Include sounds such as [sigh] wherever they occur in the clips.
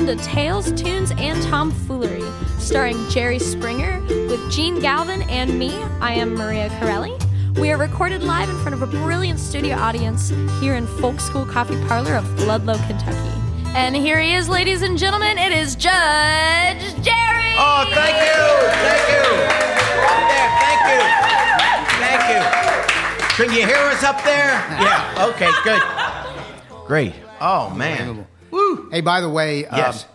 welcome to Tales, Tunes, and Tomfoolery, starring Jerry Springer with Jene Galvin and me. I am Maria Carrelli. We are recorded live in front of a brilliant studio audience here in Folk School Coffee Parlor of Ludlow, Kentucky. And here he is, ladies and gentlemen. It is Judge Jerry. Oh, thank you, thank you. Up there, thank you, thank you. Can you hear us up there? Yeah. Okay. Good. Great. Oh man. Woo. Hey, by the way, uh, Yes.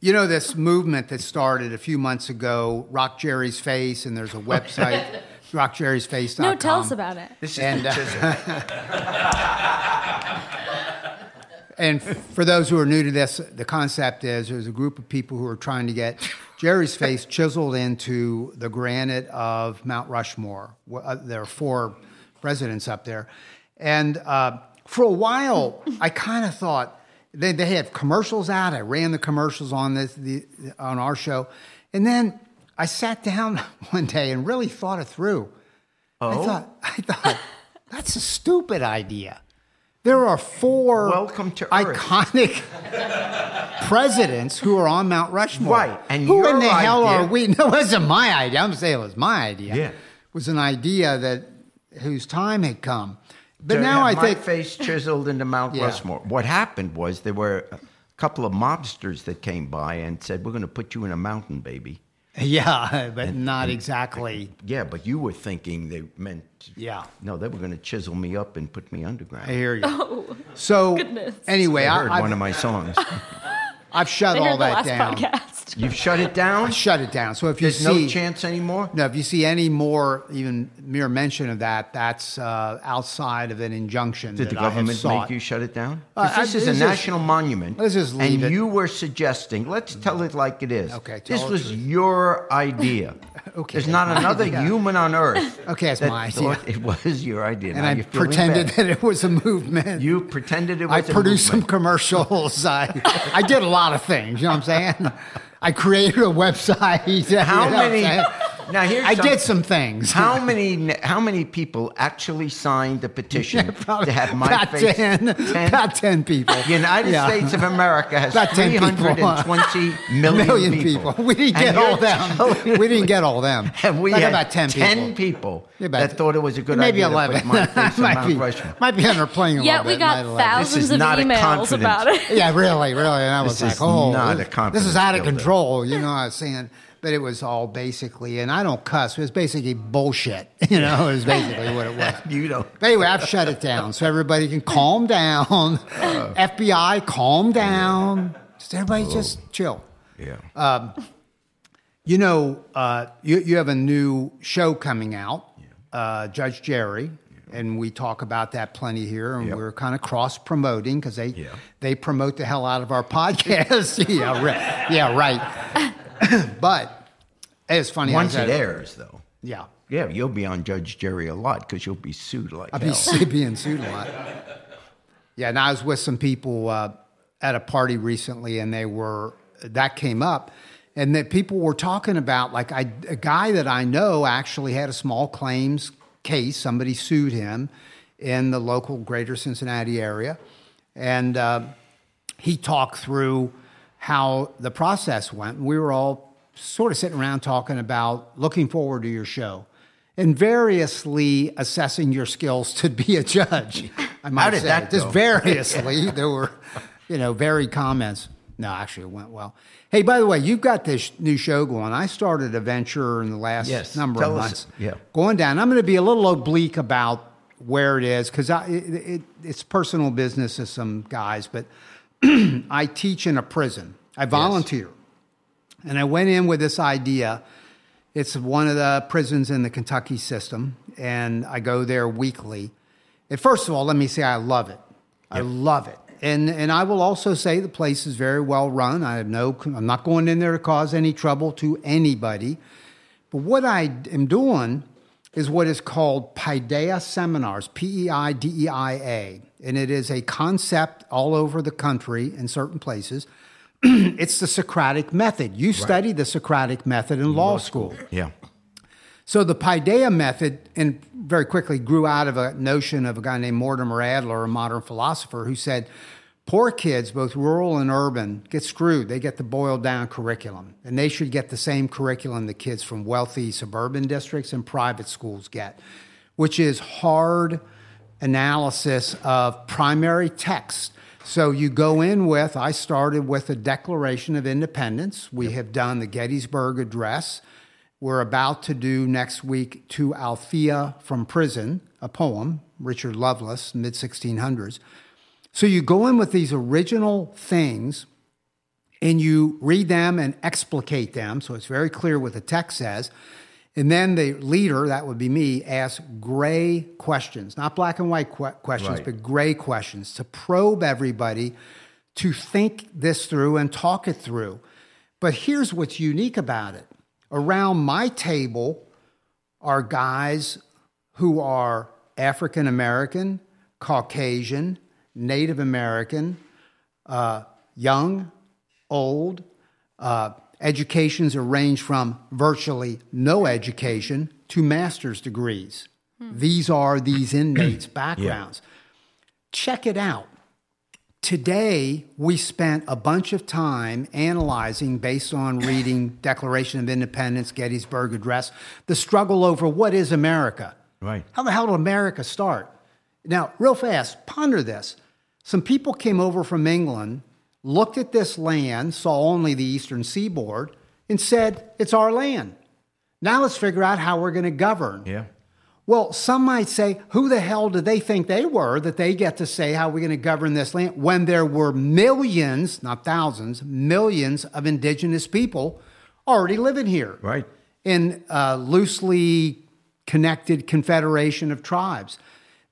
you know this movement that started a few months ago, Rock Jerry's Face, and there's a website, [laughs] rockjerry'sface.com. No, tell us about it. This is And, the uh. [laughs] And for those who are new to this, the concept is there's a group of people who are trying to get Jerry's face chiseled into the granite of Mount Rushmore. Uh, There are four presidents up there. And uh, for a while, I kind of thought they, they had commercials out. I ran the commercials on this the, on our show. And then I sat down [laughs] one day and really thought it through. I oh? thought, [laughs] I thought, that's a stupid idea. There are four Welcome to iconic [laughs] presidents who are on Mount Rushmore. Right, and who in the hell are we? No, it wasn't my idea. I'm saying it was my idea. Yeah. It was an idea that whose time had come. But to now I my think face chiseled into Mount Yeah. Rushmore. What happened was there were a couple of mobsters that came by and said, "We're going to put you in a mountain, baby." Yeah, [laughs] but not exactly. Yeah, but you were thinking they meant. Yeah. No, they were going to chisel me up and put me underground. I hear you. Oh, so goodness. anyway, I heard I, one of have my songs. [laughs] I've shut I all that down. podcast. You've shut it down. I shut it down. So if you There's see no chance anymore. No, if you see any more, even mere mention of that, that's uh, outside of an injunction Did that the I have government make you shut it down? 'Cause Uh, this I- is a let's just- national monument. let's just leave and it. you were suggesting, let's tell it like it is. Okay, tell this was like- your idea. [laughs] Okay, There's not another [laughs] idea. human on earth. [laughs] Okay, it's my idea. It was your idea. and Now I you're pretended bad. that it was a movement. You pretended it was I a produced some commercials. I, I did a lot of things. You know what I'm saying? [laughs] I created a website. [laughs] you know How what I'm many? Saying? Now here's I some- did some things. How many? How many people actually signed the petition [laughs] Probably to have my about face? [laughs] 10, About 10 people. The United Yeah. States of America has About 10 people. 320 [laughs] million, million people. people. We didn't get you're all them. telling We didn't get all them. And we Like had about 10 people. people Yeah, about- that thought it was a good idea. maybe idea 11. to put my face on might, Mount be, Rushmore. might be underplaying a Yeah, little we bit. got might 11. thousands is of not emails confidence. about it. Yeah, really, really. And I was This like, is oh, not a this is out of control. You know, what I was saying, but it was all basically, and I don't cuss. It was basically bullshit. [laughs] You know, it was basically what it was. [laughs] You don't. But anyway, I've shut it down so everybody can calm down. [laughs] FBI, calm down. Just everybody just chill. Yeah. Um, You know, uh, you, you have a new show coming out, uh, Judge Jerry, and we talk about that plenty here. And Yep. we're kind of cross promoting because they Yeah. they promote the hell out of our podcast. yeah, right. Yeah, right. [coughs] but it's funny. Once it airs, though. yeah, Yeah, you'll be on Judge Jerry a lot because you'll be sued like I'll hell. be being [laughs] sued a lot. Yeah, and I was with some people uh, at a party recently, and they were that came up, and that people were talking about like I, a guy that I know actually had a small claims case. Somebody sued him in the local Greater Cincinnati area, and uh, he talked through how the process went. We were all sort of sitting around talking about looking forward to your show and variously assessing your skills to be a judge. I might How did say. that Just go? variously, [laughs] there were, you know, varied comments. No, actually, it went well. Hey, by the way, you've got this new show going. I started a venture in the last Yes, number of us- months. yeah. going down. I'm going to be a little oblique about where it is because it, it, it's personal business of some guys, but [clears throat] I teach in a prison. I volunteer. And I went in with this idea. It's one of the prisons in the Kentucky system, and I go there weekly. And first of all, let me say I love it. I love it. And, and I will also say the place is very well run. I have no, I'm not going in there to cause any trouble to anybody. But what I am doing is what is called Paideia Seminars, P E I D E I A. And it is a concept all over the country in certain places. [clears throat] it's the Socratic method. You study the Socratic method in law, school. Yeah. So the Paideia method, and very quickly grew out of a notion of a guy named Mortimer Adler, a modern philosopher, who said poor kids, both rural and urban, get screwed. They get the boiled down curriculum, and they should get the same curriculum the kids from wealthy suburban districts and private schools get, which is hard analysis of primary text. So you go in with, I started with a Declaration of Independence. We have done the Gettysburg Address. We're about to do next week To Althea from Prison, a poem, Richard Lovelace, mid 1600s. So you go in with these original things and you read them and explicate them. So it's very clear what the text says. And then the leader, that would be me, asks gray questions, not black and white que- questions, Right. but gray questions to probe everybody to think this through and talk it through. But here's what's unique about it around my table are guys who are African American, Caucasian, Native American, uh, young, old. Uh, educations are range from virtually no education to master's degrees. Hmm. These are these [clears throat] inmates' backgrounds. Check it out. Today, we spent a bunch of time analyzing, based on [clears throat] reading Declaration of Independence, Gettysburg Address, the struggle over what is America. Right. How the hell did America start? Now, real fast, ponder this. Some people came over from England, looked at this land, saw only the eastern seaboard, and said, It's our land. Now let's figure out how we're going to govern. Yeah. Well, some might say, who the hell did they think they were that they get to say how we're going to govern this land when there were millions, not thousands, millions of indigenous people already living here? Right. In a loosely connected confederation of tribes.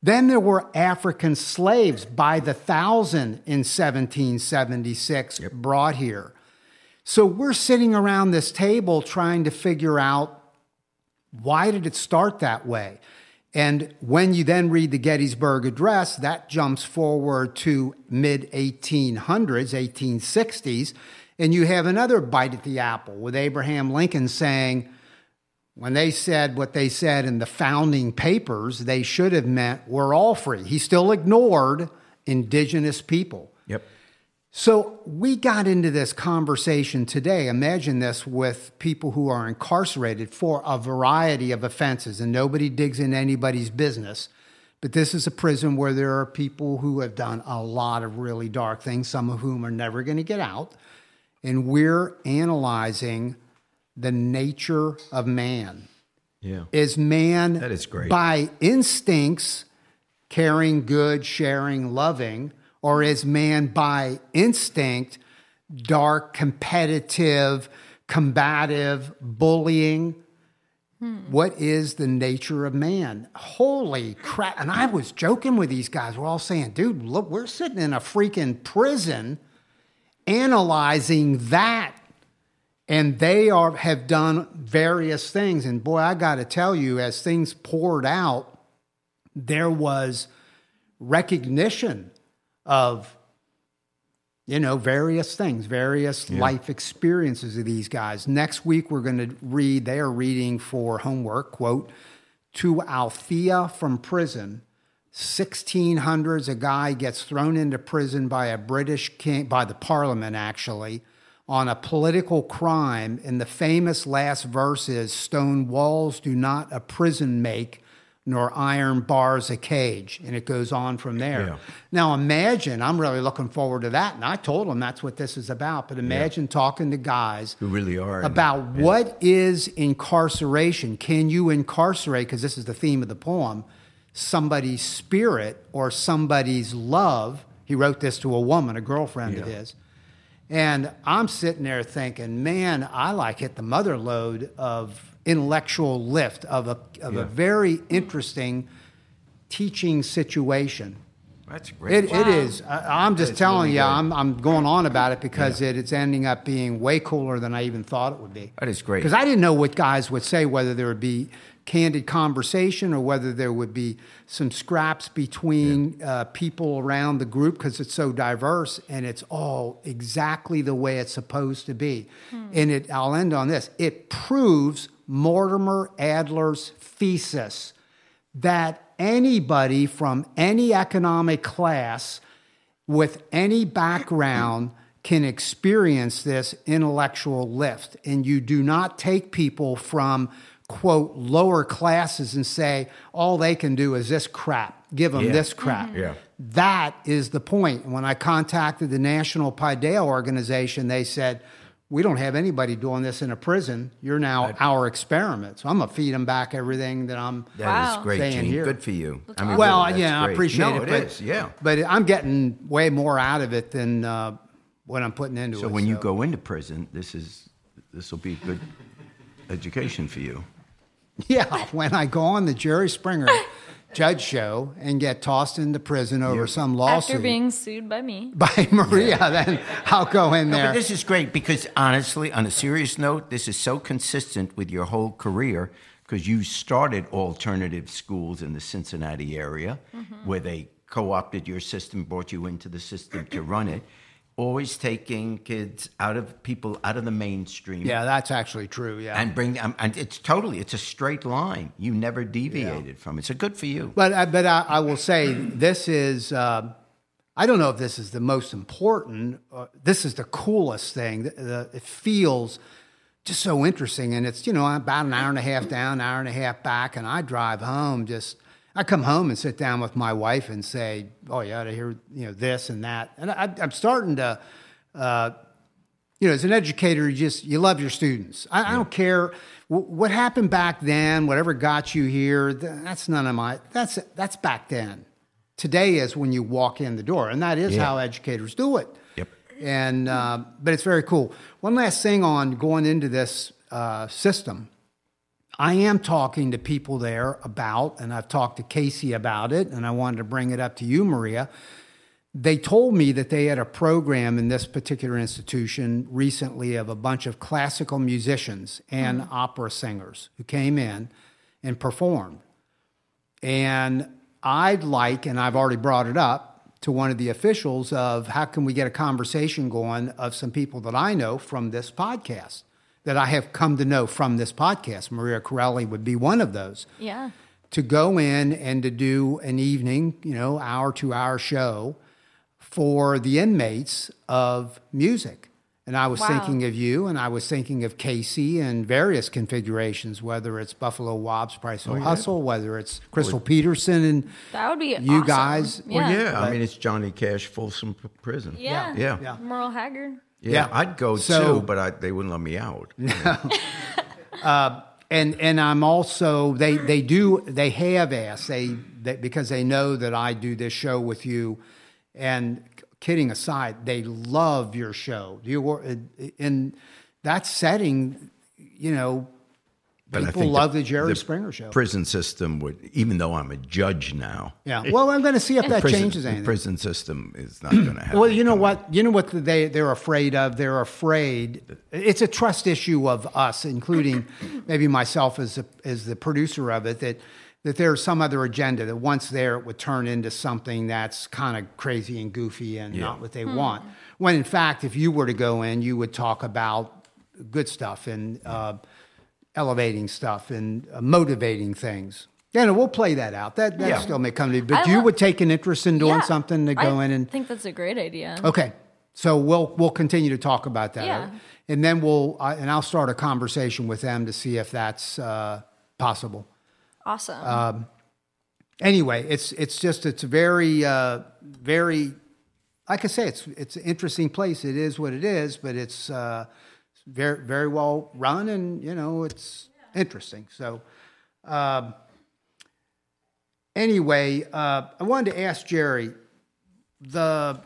Then there were African slaves by the thousand in 1776 brought here. So we're sitting around this table trying to figure out why did it start that way? And when you then read the Gettysburg Address, that jumps forward to mid 1800s, 1860s, and you have another bite at the apple with Abraham Lincoln saying, when they said what they said in the founding papers, they should have meant we're all free. He still ignored indigenous people. Yep. So we got into this conversation today. Imagine this with people who are incarcerated for a variety of offenses, and nobody digs in anybody's business. But this is a prison where there are people who have done a lot of really dark things, some of whom are never going to get out. And we're analyzing the nature of man. Yeah. Is man That is great. by instincts caring, good, sharing, loving, or is man by instinct dark, competitive, combative, bullying? What is the nature of man? Holy crap. And I was joking with these guys. We're all saying, dude, look, we're sitting in a freaking prison analyzing that and they are have done various things. And boy i got to tell you as things poured out there was recognition of you know various things various life experiences of these guys. Next week we're going to read they are reading for homework quote to althea from prison. 1600s a guy gets thrown into prison by a british king by the parliament actually on a political crime and the famous last verse is stone walls do not a prison make nor iron bars a cage and it goes on from there Yeah. now imagine i'm really looking forward to that and i told them that's what this is about but imagine talking to guys Who really are. about yeah. what is incarceration. Can you incarcerate, because this is the theme of the poem, somebody's spirit or somebody's love? He wrote this to a woman, a girlfriend of his. And I'm sitting there thinking, man, I like hit the mother load of intellectual lift of a, of Yeah. a very interesting teaching situation. That's great. It, it is. I, I'm just It's telling really you, good. I'm, I'm going on about it because it, it's ending up being way cooler than I even thought it would be. That is great. Because I didn't know what guys would say, whether there would be candid conversation or whether there would be some scraps between uh, people around the group because it's so diverse and it's all exactly the way it's supposed to be. And it, I'll end on this. It proves Mortimer Adler's thesis that anybody from any economic class with any background can experience this intellectual lift. And you do not take people from, quote, lower classes and say, all they can do is this crap, give them Yeah. this crap. Mm-hmm. Yeah. That is the point. When I contacted the National Paideia organization, they said, we don't have anybody doing this in a prison. You're now our experiment. So I'm going to feed them back everything that I'm. That is Wow. great, Jene. here. Good for you. I mean, Well, really, that's yeah, I appreciate no, it. it but, is, yeah. But I'm getting way more out of it than uh, what I'm putting into it. So when you go into prison, this is this will be good [laughs] education for you. [laughs] Yeah, when I go on the Jerry Springer [laughs] judge show and get tossed into prison over some lawsuit After being sued by me. [laughs] by Maria, then I'll go in No, there. but this is great because honestly, on a serious note, this is so consistent with your whole career because you started alternative schools in the Cincinnati area mm-hmm. where they co-opted your system, brought you into the system to run it. Always taking kids out of people out of the mainstream. yeah, that's actually true. Yeah. And bring them, and it's totally, it's a straight line. You never deviated from it. So good for you. But I, but I, I will say this is uh, I don't know if this is the most important. Uh, this is the coolest thing. The, the, it feels just so interesting, and it's you know about an hour and a half down, hour and a half back, and I drive home. Just I come home and sit down with my wife and say, "Oh, you ought to hear you know this and that," and I, I'm starting to. Uh, you know, as an educator, you just you love your students. I, I don't care w- what happened back then, whatever got you here. That's none of my. That's that's back then. Today is when you walk in the door, and that is Yeah. how educators do it. Yep. And uh, but it's very cool. One last thing on going into this uh, system. I am talking to people there about, and I've talked to Casey about it, and I wanted to bring it up to you, Maria. They told me that they had a program in this particular institution recently of a bunch of classical musicians and mm-hmm. opera singers who came in and performed. And I'd like, and I've already brought it up to one of the officials of how can we get a conversation going of some people that I know from this podcast that I have come to know from this podcast. Maria Carrelli would be one of those Yeah. to go in and to do an evening, you know, hour, to hour show for the inmates of music. And I was Wow. thinking of you and I was thinking of Casey and various configurations, whether it's Buffalo Wabs, Price Hill oh, Hustle, whether it's Crystal Peterson and That would be You awesome. guys- Yeah. Well, yeah. I mean, it's Johnny Cash, Folsom Prison. Yeah. Yeah. Yeah. Merle Haggard. Yeah, Yeah. I'd go So- too, but I, they wouldn't let me out. No, [laughs] um, and and I'm also they they do they have asked they, they because they know that I do this show with you, and kidding aside, they love your show. You uh, were in that setting, you know. But I people think love the, Jerry Springer show. Prison system would, even though I'm a judge now. yeah. Well, I'm going to see if that prison, changes the anything. prison system is not going to happen. Well, you know what? You know what they they're afraid of. They're afraid. It's a trust issue of us, including [coughs] maybe myself as a, as the producer of it. That that there's some other agenda that once there it would turn into something that's kind of crazy and goofy and not what they want. When in fact, if you were to go in, you would talk about good stuff and uh, elevating stuff and uh, motivating things. Yeah, no, we'll play that out. That that Yeah. still may come to you. But I you lo- would take an interest in doing Yeah. something to go I in and I think that's a great idea. Okay, so we'll we'll continue to talk about that, Yeah. and then we'll I and I'll start a conversation with them to see if that's uh, possible. Awesome. Uh, Anyway, it's it's just it's very uh, very like I say it's it's an interesting place. It is what it is, but it's uh, very very well run, and you know it's interesting. So. Um, anyway, uh, I wanted to ask Jerry the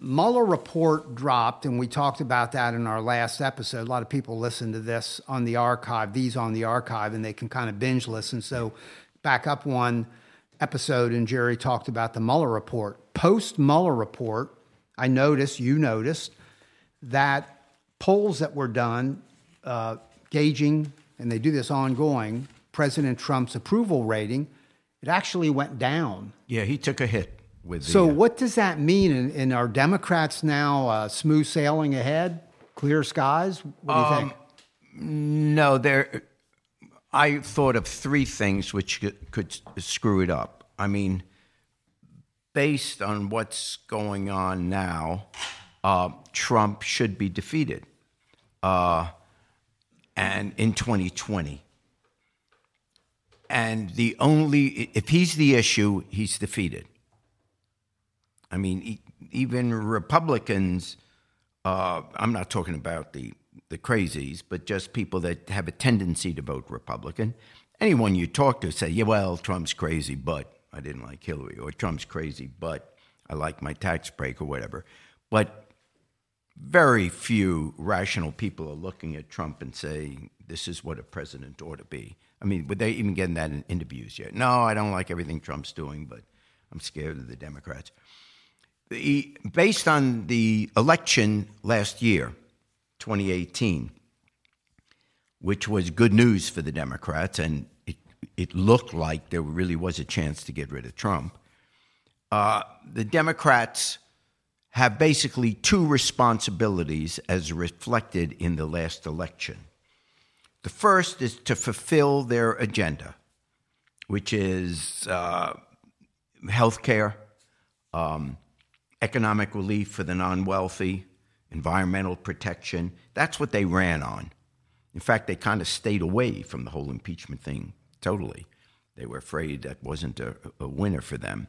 Mueller report dropped, and we talked about that in our last episode. A lot of people listen to this on the archive, these on the archive, and they can kind of binge listen. So, back up one episode, and Jerry talked about the Mueller report. Post Mueller report, I noticed, you noticed, that polls that were done uh, gauging, and they do this ongoing, President Trump's approval rating, it actually went down. yeah, he took a hit with the. So, uh, what does that mean? And, and are Democrats now uh, smooth sailing ahead, clear skies? What do you think? No, there. I thought of three things which could, could screw it up. I mean, based on what's going on now, uh, Trump should be defeated. Uh, and in 2020. And the only, if he's the issue, he's defeated. I mean, even Republicans, uh, I'm not talking about the, the crazies, but just people that have a tendency to vote Republican. Anyone you talk to say, yeah, well, Trump's crazy, but I didn't like Hillary, or Trump's crazy, but I like my tax break, or whatever. But very few rational people are looking at Trump and saying, this is what a president ought to be. I mean, would they even get that in interviews yet? No, I don't like everything Trump's doing, but I'm scared of the Democrats. The, based on the election last year, 2018, which was good news for the Democrats, and it, it looked like there really was a chance to get rid of Trump, uh, the Democrats have basically two responsibilities as reflected in the last election. The first is to fulfill their agenda, which is uh, health care, um, economic relief for the non wealthy, environmental protection. That's what they ran on. In fact, they kind of stayed away from the whole impeachment thing totally. They were afraid that wasn't a, a winner for them.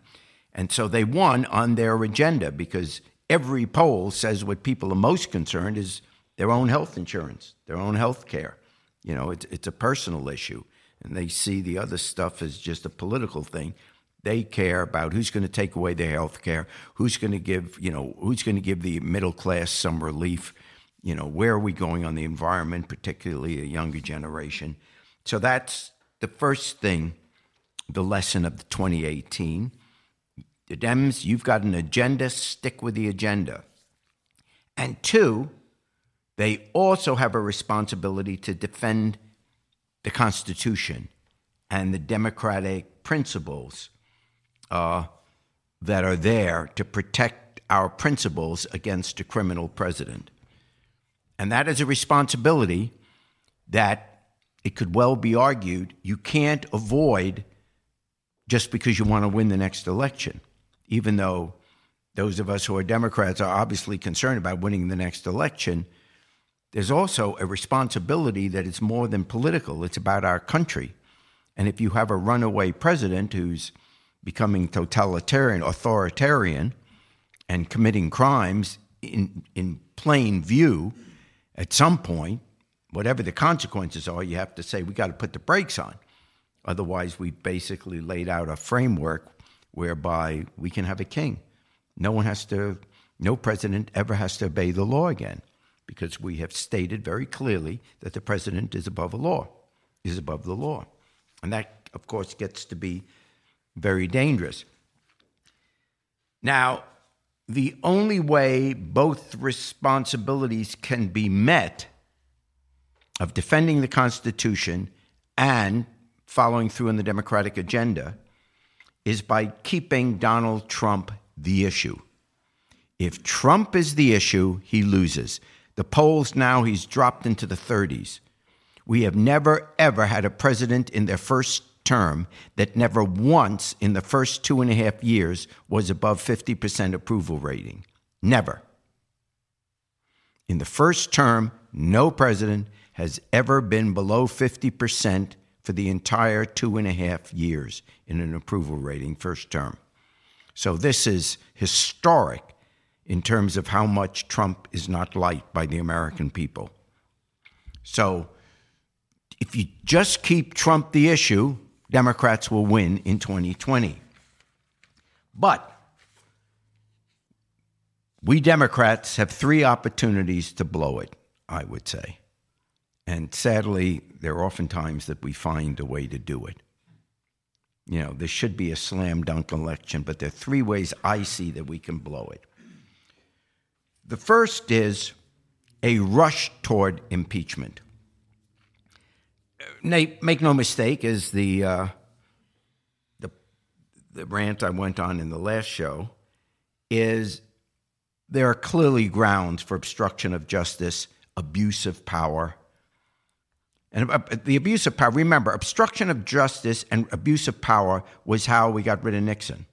And so they won on their agenda because every poll says what people are most concerned is their own health insurance, their own health care. You know, it's, it's a personal issue. And they see the other stuff as just a political thing. They care about who's going to take away their health care, who's going to give, you know, who's going to give the middle class some relief, you know, where are we going on the environment, particularly a younger generation. So that's the first thing, the lesson of the 2018. The Dems, you've got an agenda, stick with the agenda. And two, they also have a responsibility to defend the Constitution and the democratic principles uh, that are there to protect our principles against a criminal president. And that is a responsibility that it could well be argued you can't avoid just because you want to win the next election even though those of us who are Democrats are obviously concerned about winning the next election, there's also a responsibility that it's more than political, it's about our country. And if you have a runaway president who's becoming totalitarian, authoritarian, and committing crimes in, in plain view, at some point, whatever the consequences are, you have to say, we got to put the brakes on. Otherwise, we basically laid out a framework whereby we can have a king. No one has to, no president ever has to obey the law again because we have stated very clearly that the president is above the law, is above the law. And that, of course, gets to be very dangerous. Now, the only way both responsibilities can be met of defending the Constitution and following through on the democratic agenda is by keeping Donald Trump the issue. If Trump is the issue, he loses. The polls now, he's dropped into the 30s. We have never, ever had a president in their first term that never once in the first two and a half years was above 50% approval rating. Never. In the first term, no president has ever been below 50% for the entire two and a half years in an approval rating first term. So this is historic in terms of how much Trump is not liked by the American people. So if you just keep Trump the issue, Democrats will win in 2020. But we Democrats have three opportunities to blow it, I would say. And sadly, there are often times that we find a way to do it. You know, there should be a slam dunk election, but there are three ways I see that we can blow it. The first is a rush toward impeachment. Nate, make no mistake, as the, uh, the, the rant I went on in the last show, is there are clearly grounds for obstruction of justice, abuse of power, and uh, the abuse of power, remember, obstruction of justice and abuse of power was how we got rid of Nixon.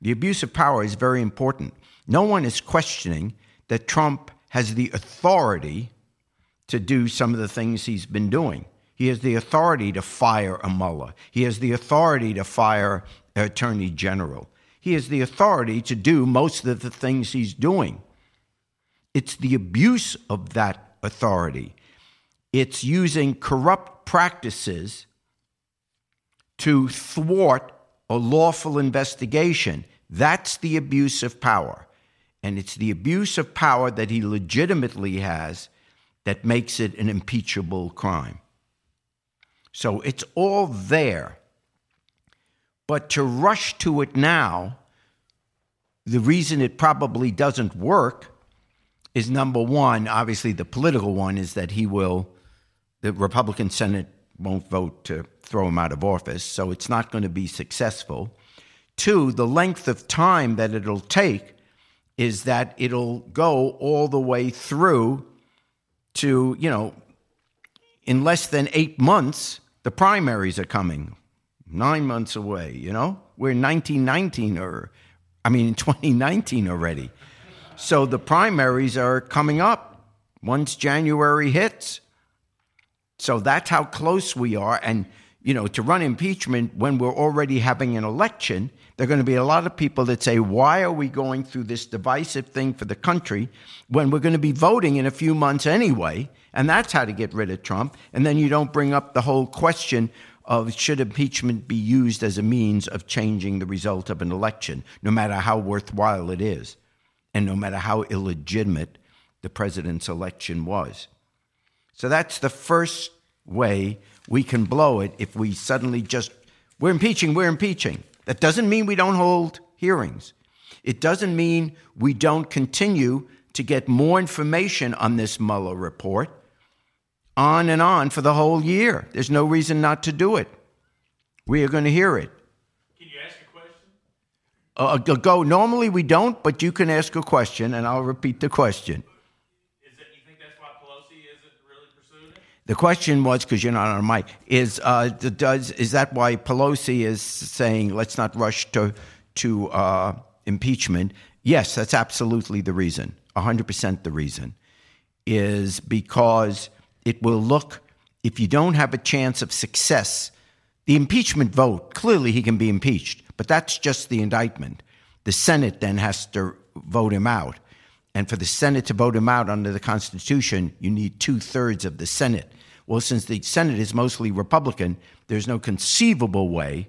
The abuse of power is very important. No one is questioning that Trump has the authority to do some of the things he's been doing. He has the authority to fire a Mueller. He has the authority to fire an attorney general. He has the authority to do most of the things he's doing. It's the abuse of that authority. It's using corrupt practices to thwart a lawful investigation. That's the abuse of power. And it's the abuse of power that he legitimately has that makes it an impeachable crime. So it's all there. But to rush to it now, the reason it probably doesn't work is number one, obviously the political one is that he will, the Republican Senate won't vote to throw him out of office, so it's not going to be successful. Two, the length of time that it'll take is that it'll go all the way through to, you know, in less than eight months, the primaries are coming. Nine months away, you know? We're in 1919 or, er, I mean, in 2019 already. So the primaries are coming up once January hits. So that's how close we are. And, you know, to run impeachment when we're already having an election, there are going to be a lot of people that say, why are we going through this divisive thing for the country when we're going to be voting in a few months anyway? And that's how to get rid of Trump. And then you don't bring up the whole question of should impeachment be used as a means of changing the result of an election, no matter how worthwhile it is, and no matter how illegitimate the president's election was. So that's the first way we can blow it if we suddenly just, we're impeaching, we're impeaching. That doesn't mean we don't hold hearings. It doesn't mean we don't continue to get more information on this Mueller report on and on for the whole year. There's no reason not to do it. We are going to hear it. Can you ask a question? Uh, go. Normally we don't, but you can ask a question, and I'll repeat the question. Is that you think that's why Pelosi isn't really pursuing it? The question was because you're not on a mic. Is uh, does is that why Pelosi is saying let's not rush to to uh, impeachment? Yes, that's absolutely the reason. 100% the reason is because it will look, if you don't have a chance of success, the impeachment vote, clearly he can be impeached, but that's just the indictment. The Senate then has to vote him out. And for the Senate to vote him out under the Constitution, you need two thirds of the Senate. Well, since the Senate is mostly Republican, there's no conceivable way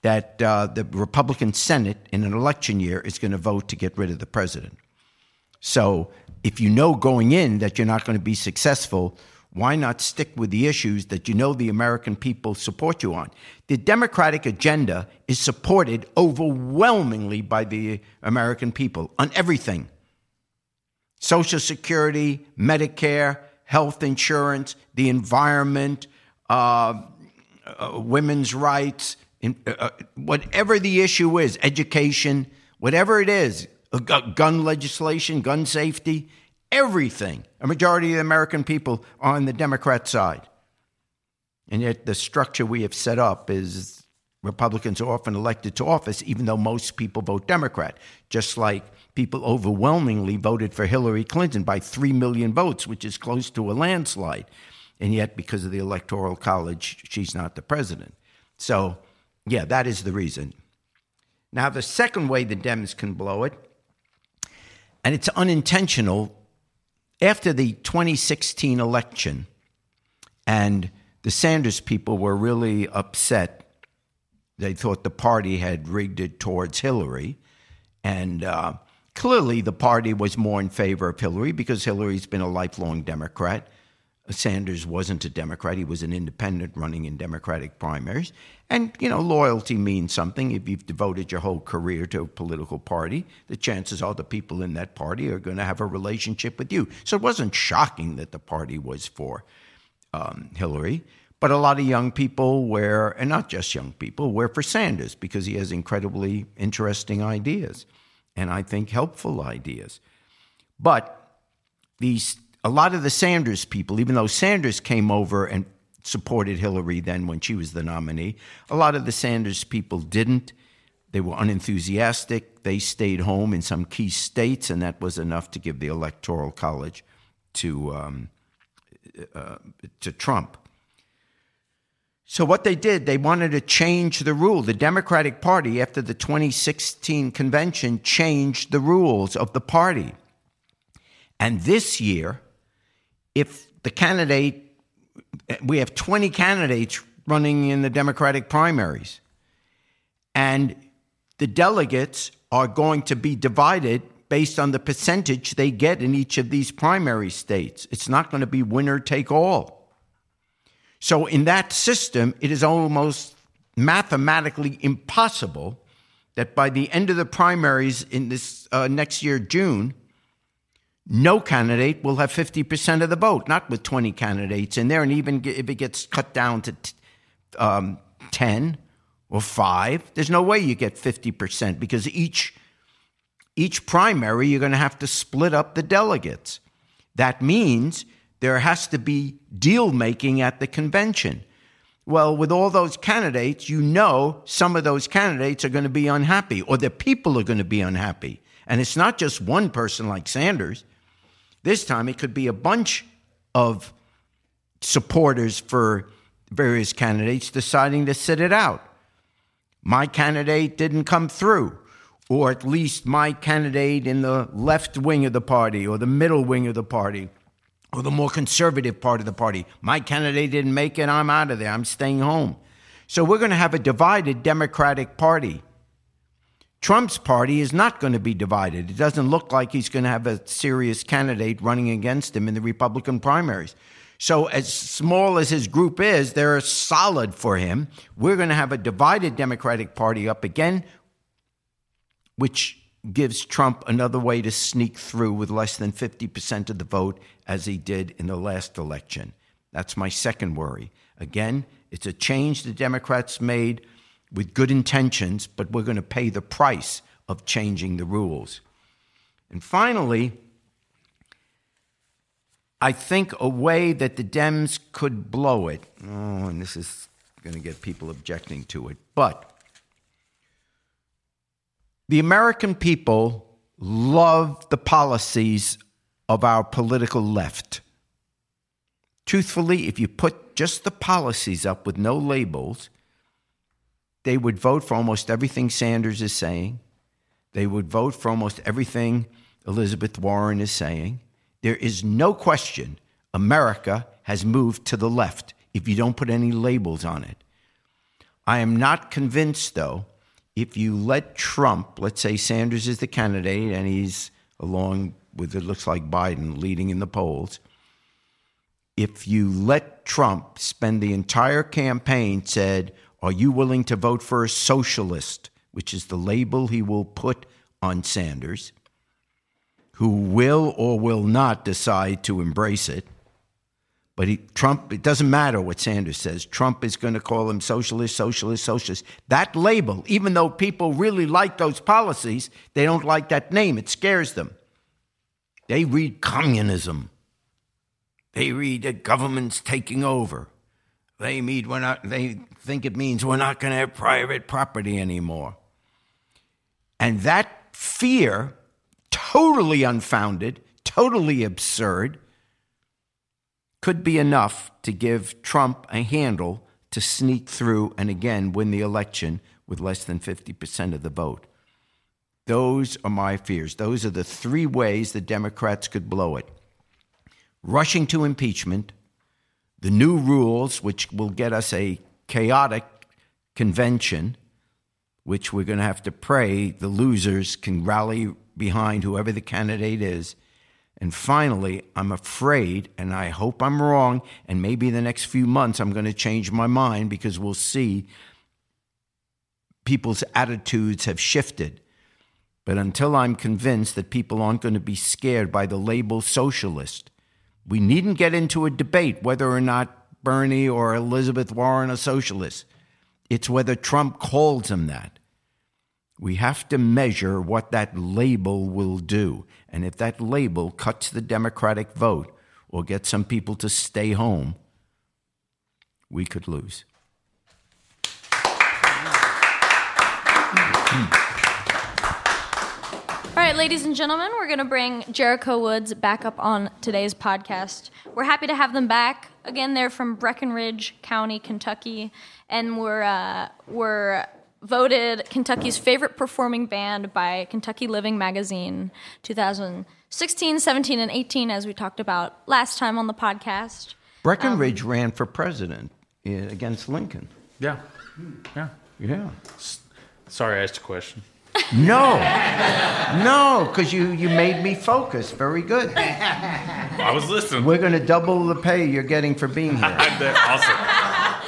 that uh, the Republican Senate in an election year is going to vote to get rid of the president. So if you know going in that you're not going to be successful, why not stick with the issues that you know the American people support you on? The Democratic agenda is supported overwhelmingly by the American people on everything Social Security, Medicare, health insurance, the environment, uh, uh, women's rights, in, uh, uh whatever the issue is, education, whatever it is, gun legislation, gun safety, everything. A majority of the American people are on the Democrat side. And yet, the structure we have set up is Republicans are often elected to office, even though most people vote Democrat, just like people overwhelmingly voted for Hillary Clinton by 3 million votes, which is close to a landslide. And yet, because of the Electoral College, she's not the president. So, yeah, that is the reason. Now, the second way the Dems can blow it and it's unintentional. After the 2016 election, and the Sanders people were really upset. They thought the party had rigged it towards Hillary. And uh, clearly, the party was more in favor of Hillary because Hillary's been a lifelong Democrat. Sanders wasn't a Democrat, he was an independent running in Democratic primaries. And, you know, loyalty means something. If you've devoted your whole career to a political party, the chances are the people in that party are going to have a relationship with you. So it wasn't shocking that the party was for um, Hillary. But a lot of young people were, and not just young people, were for Sanders because he has incredibly interesting ideas and I think helpful ideas. But these a lot of the Sanders people, even though Sanders came over and supported Hillary then when she was the nominee, a lot of the Sanders people didn't. They were unenthusiastic. They stayed home in some key states, and that was enough to give the Electoral College to, um, uh, to Trump. So, what they did, they wanted to change the rule. The Democratic Party, after the 2016 convention, changed the rules of the party. And this year, if the candidate, we have 20 candidates running in the Democratic primaries, and the delegates are going to be divided based on the percentage they get in each of these primary states. It's not going to be winner take all. So, in that system, it is almost mathematically impossible that by the end of the primaries in this uh, next year, June, no candidate will have 50% of the vote, not with 20 candidates in there. And even if it gets cut down to um, 10 or 5, there's no way you get 50% because each, each primary, you're going to have to split up the delegates. That means there has to be deal making at the convention. Well, with all those candidates, you know some of those candidates are going to be unhappy or the people are going to be unhappy. And it's not just one person like Sanders. This time it could be a bunch of supporters for various candidates deciding to sit it out. My candidate didn't come through, or at least my candidate in the left wing of the party or the middle wing of the party or the more conservative part of the party. My candidate didn't make it, I'm out of there, I'm staying home. So we're going to have a divided Democratic Party. Trump's party is not going to be divided. It doesn't look like he's going to have a serious candidate running against him in the Republican primaries. So, as small as his group is, they're solid for him. We're going to have a divided Democratic Party up again, which gives Trump another way to sneak through with less than 50% of the vote, as he did in the last election. That's my second worry. Again, it's a change the Democrats made with good intentions, but we're going to pay the price of changing the rules. And finally, I think a way that the Dems could blow it, oh, and this is going to get people objecting to it, but the American people love the policies of our political left. Truthfully, if you put just the policies up with no labels, they would vote for almost everything Sanders is saying. They would vote for almost everything Elizabeth Warren is saying. There is no question America has moved to the left if you don't put any labels on it. I am not convinced, though, if you let Trump, let's say Sanders is the candidate and he's along with it looks like Biden leading in the polls, if you let Trump spend the entire campaign said, are you willing to vote for a socialist, which is the label he will put on Sanders, who will or will not decide to embrace it? But he, Trump, it doesn't matter what Sanders says. Trump is going to call him socialist, socialist, socialist. That label, even though people really like those policies, they don't like that name. It scares them. They read communism. They read that government's taking over. They mean we're not, they think it means we're not going to have private property anymore. And that fear, totally unfounded, totally absurd, could be enough to give Trump a handle to sneak through and again win the election with less than 50% of the vote. Those are my fears. Those are the three ways the Democrats could blow it rushing to impeachment, the new rules, which will get us a chaotic convention, which we're going to have to pray the losers can rally behind whoever the candidate is. And finally, I'm afraid, and I hope I'm wrong, and maybe in the next few months I'm going to change my mind because we'll see people's attitudes have shifted. But until I'm convinced that people aren't going to be scared by the label socialist, we needn't get into a debate whether or not Bernie or Elizabeth Warren are socialists. It's whether Trump calls them that. We have to measure what that label will do. And if that label cuts the Democratic vote or gets some people to stay home, we could lose. All right, ladies and gentlemen, we're going to bring Jericho Woods back up on today's podcast. We're happy to have them back. Again, they're from Breckinridge County, Kentucky, and we're, uh, we're voted Kentucky's favorite performing band by Kentucky Living Magazine 2016, 17, and 18, as we talked about last time on the podcast. Breckinridge ran for president uh, against Lincoln. Yeah. Yeah. Yeah. Sorry, I asked a question. No, no, because you, you made me focus. Very good. I was listening. We're going to double the pay you're getting for being [laughs] here. awesome.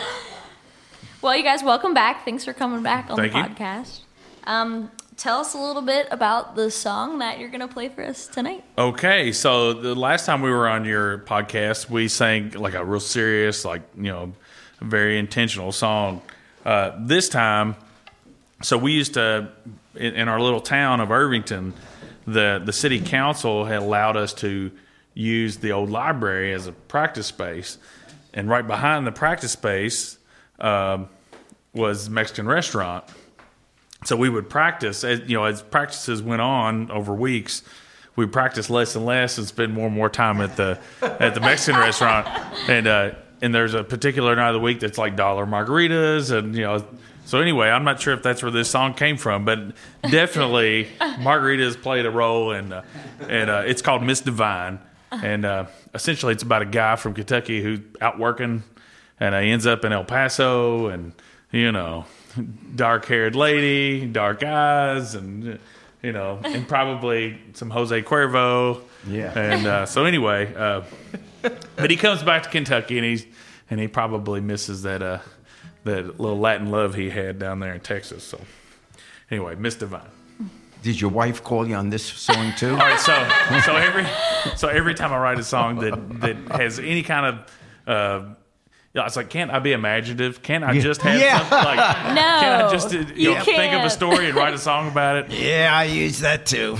Well, you guys, welcome back. Thanks for coming back on Thank the you. podcast. Um, tell us a little bit about the song that you're going to play for us tonight. Okay, so the last time we were on your podcast, we sang like a real serious, like you know, very intentional song. Uh, this time, so we used to in, in our little town of Irvington, the the city council had allowed us to use the old library as a practice space, and right behind the practice space um, was Mexican restaurant. So we would practice, as, you know, as practices went on over weeks, we practiced less and less and spend more and more time at the at the Mexican restaurant. And uh, and there's a particular night of the week that's like dollar margaritas, and you know. So anyway, I'm not sure if that's where this song came from, but definitely [laughs] margaritas played a role, and uh, and uh, it's called Miss Divine, and uh, essentially it's about a guy from Kentucky who's out working, and he ends up in El Paso, and you know, dark haired lady, dark eyes, and you know, and probably some Jose Cuervo. Yeah. And uh, so anyway, uh, but he comes back to Kentucky, and he's and he probably misses that uh, that little Latin love he had down there in Texas. So anyway, Miss Divine. Did your wife call you on this song too? All right, so so every so every time I write a song that that has any kind of uh, yeah, it's like, can't I be imaginative? Can't I just have Yeah. something like? No, Can I just uh, you you know, think of a story and write a song about it? Yeah, I use that too.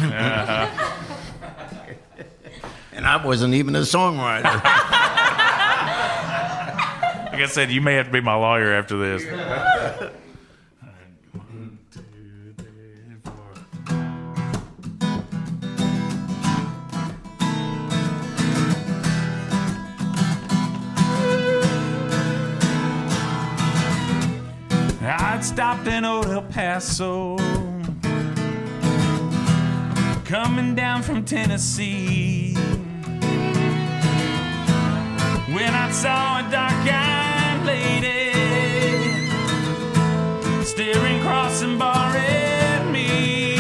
And I wasn't even a songwriter. [laughs] Like I said, you may have to be my lawyer after this. I'd stopped in old El Paso, coming down from Tennessee. When I saw a dark-eyed lady staring cross and bar at me,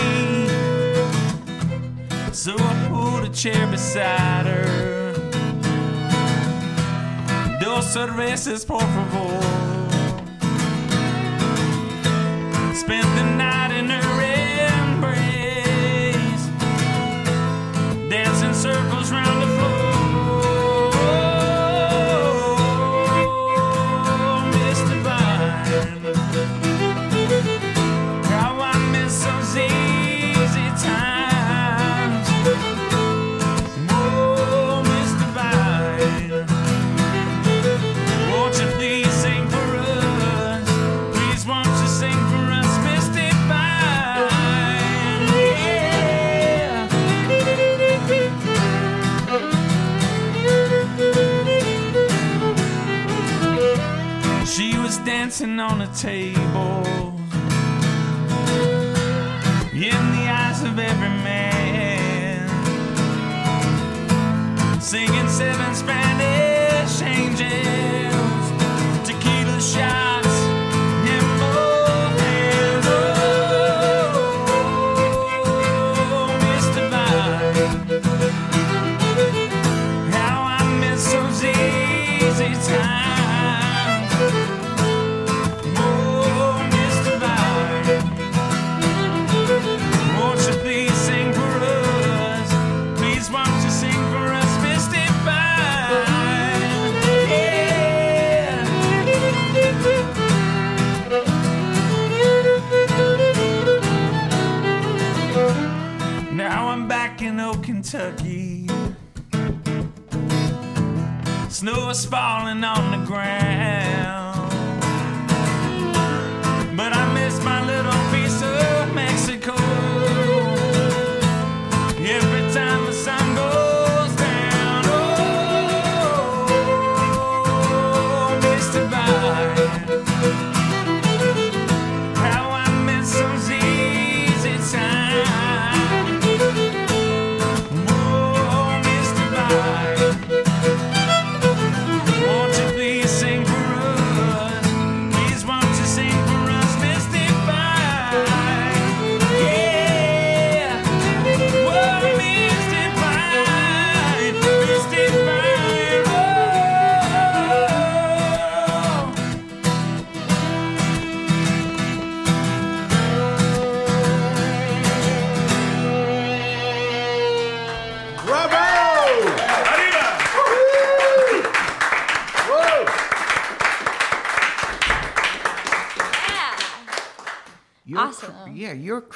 so I pulled a chair beside her. Dos cervezas, por favor. Table. In the eyes of every man. Singing seven Spanish angels,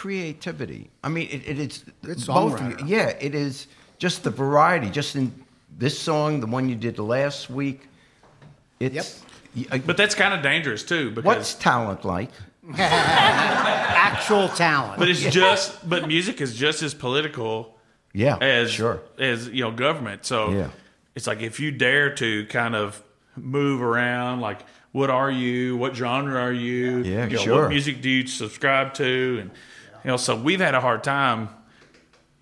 creativity. I mean, it, it is It's both. songwriter. Yeah, it is just the variety. Just in this song, the one you did last week. It's. y- uh, But that's kind of dangerous too because what's talent like? [laughs] Actual talent. but it's just but music is just as political Yeah, as sure. as you know government. So Yeah. it's like if you dare to kind of move around, like what are you? What genre are you? Yeah, you know, sure. What music do you subscribe to? And you know, so we've had a hard time.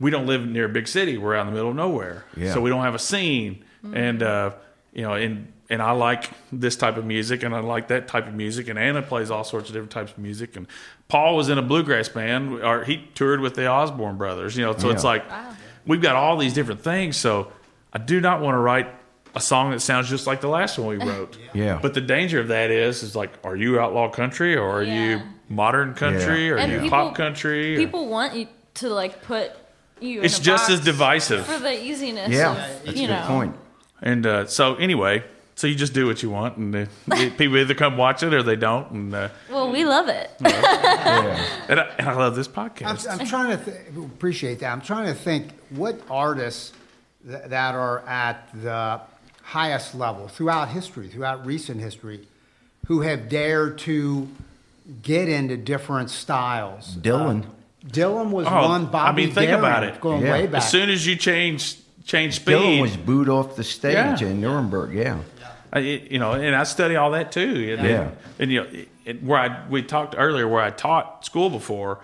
We don't live near a big city. We're out in the middle of nowhere, Yeah. so we don't have a scene. And uh, you know, and and I like this type of music, and I like that type of music. And Anna plays all sorts of different types of music. And Paul was in a bluegrass band, or he toured with the Osborne brothers. You know, so it's Yeah. like we've got all these different things. So I do not want to write a song that sounds just like the last one we [laughs] wrote. Yeah. But the danger of that is, is like, are you outlaw country or are you modern country or are And you people- pop country? or- People want you to like put you. in it's a just box as divisive. for the easiness. Yeah, of, that's you a good know. point. And uh, so anyway, so you just do what you want, and uh, [laughs] people either come watch it or they don't. And uh, Well, we love it. [laughs] Yeah. and I, and I love this I'm, podcast. I'm trying to th- appreciate that. I'm trying to think what artists th- that are at the highest level throughout history, throughout recent history, who have dared to get into different styles. Dylan. Uh, Dylan was Oh, one. I Bobby mean, think Darin, about it. Going Yeah. way back. As soon as you change change speed, Dylan was booed off the stage Yeah. in Nuremberg. Yeah. I, you know, and I study all that too. And, Yeah. and, you know, it, it- where I we talked earlier, where I taught school before,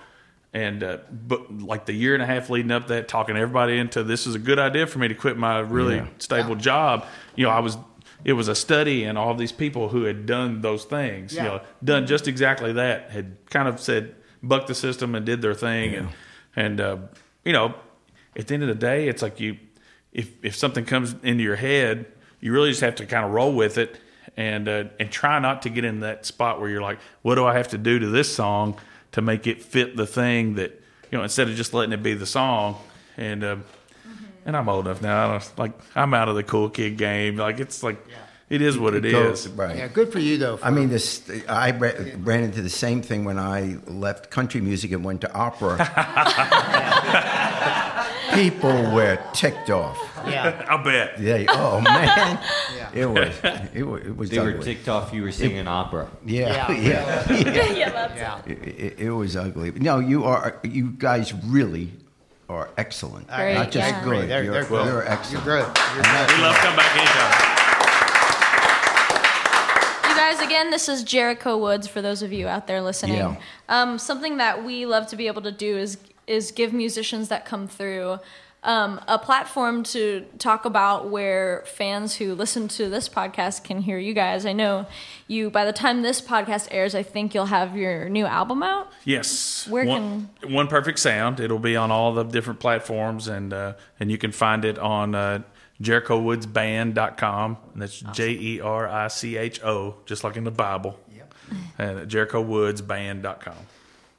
and uh, but like the year and a half leading up to that, talking everybody into this is a good idea for me to quit my really Yeah. stable job. You know, I was it was a study, and all these people who had done those things, you know, done just exactly that, had kind of said buck the system and did their thing, and and uh, you know, at the end of the day, it's like you if if something comes into your head, you really just have to kind of roll with it and uh, and try not to get in that spot where you're like, what do I have to do to this song to make it fit the thing that you know instead of just letting it be the song and. Uh, And I'm old enough now. I don't, like I'm out of the cool kid game. Like it's like yeah. it is what it Go- is. Right. yeah, good for you though. For, I mean, this. I ra- ran into the same thing when I left country music and went to opera. [laughs] People were ticked off. Yeah. [laughs] I bet. Yeah. oh man, [laughs] it was it was, it was They were ticked off you were singing opera. Yeah, Yeah. [laughs] yeah, yeah. yeah, Yeah. It, it, it was ugly. No, you are. You guys really are excellent. Great, Not just yeah. good. They're, you're, they're good. you're You're excellent. good. You're good. We love to come back anytime. You guys, again, this is Jericho Woods for those of you out there listening. Yeah. Um, something that we love to be able to do is is give musicians that come through um, a platform to talk about where fans who listen to this podcast can hear you guys. I know you. By the time this podcast airs, I think you'll have your new album out. Yes. Where one, one perfect sound. It'll be on all the different platforms and uh, and you can find it on uh, JerichoWoodsBand.com. And that's J E R I C H O, just like in the Bible. Yep. And at JerichoWoodsBand.com.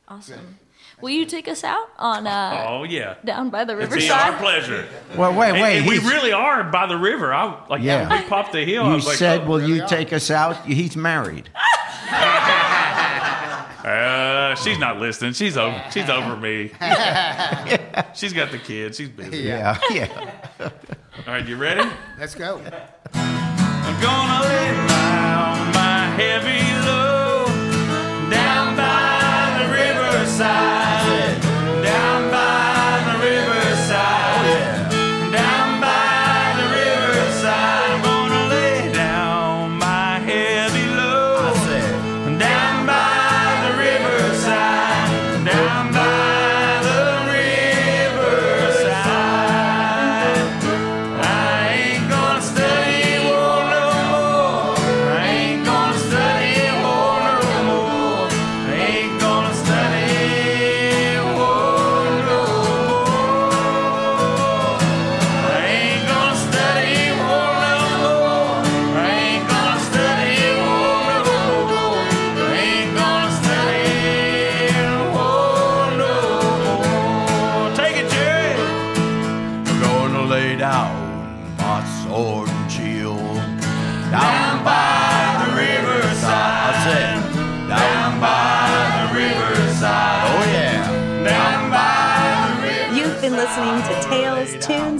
Awesome. Will you take us out on uh, Oh yeah. down by the riverside. It's our pleasure. Well, wait, wait. and we really are by the river. I like Yeah. when we popped the hill. I You was like, said, oh, "Will you take us out?" He's married. [laughs] uh, she's not listening. She's over. She's over me. [laughs] she's got the kids. She's busy. Yeah, yeah. [laughs] All right, you ready? Let's go. I'm gonna lay down my heavy